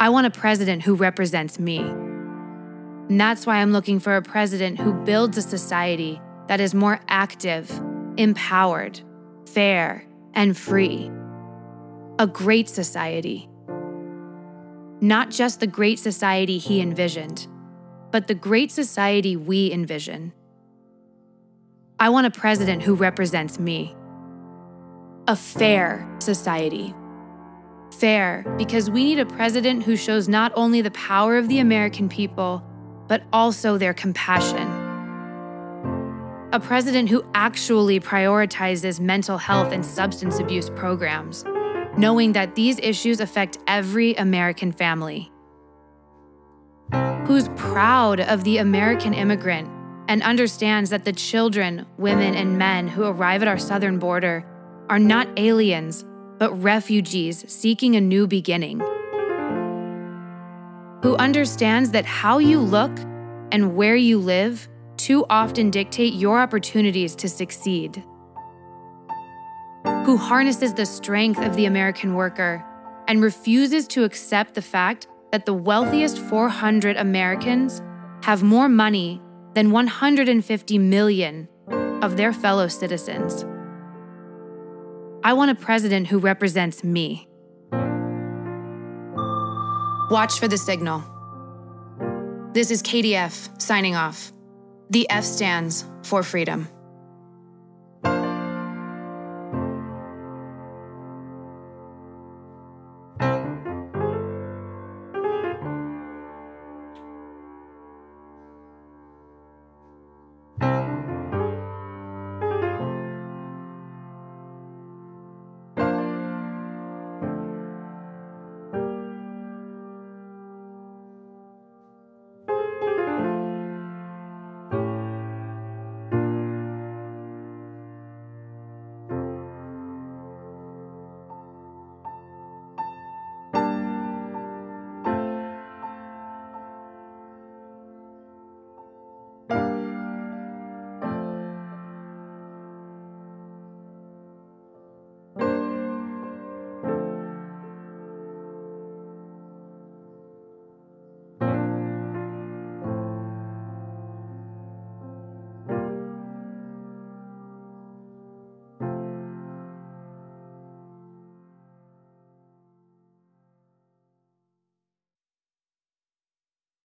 I want a president who represents me. And that's why I'm looking for a president who builds a society that is more active, empowered, fair, and free. A great society. Not just the great society he envisioned, but the great society we envision. I want a president who represents me. A fair society. Fair because we need a president who shows not only the power of the American people, but also their compassion. A president who actually prioritizes mental health and substance abuse programs, knowing that these issues affect every American family. Who's proud of the American immigrant and understands that the children, women, and men who arrive at our southern border are not aliens, but refugees seeking a new beginning. Who understands that how you look and where you live too often dictate your opportunities to succeed. Who harnesses the strength of the American worker and refuses to accept the fact that the wealthiest 400 Americans have more money than 150 million of their fellow citizens. I want a president who represents me. Watch for the SGNL. This is KDF signing off. The F stands for freedom.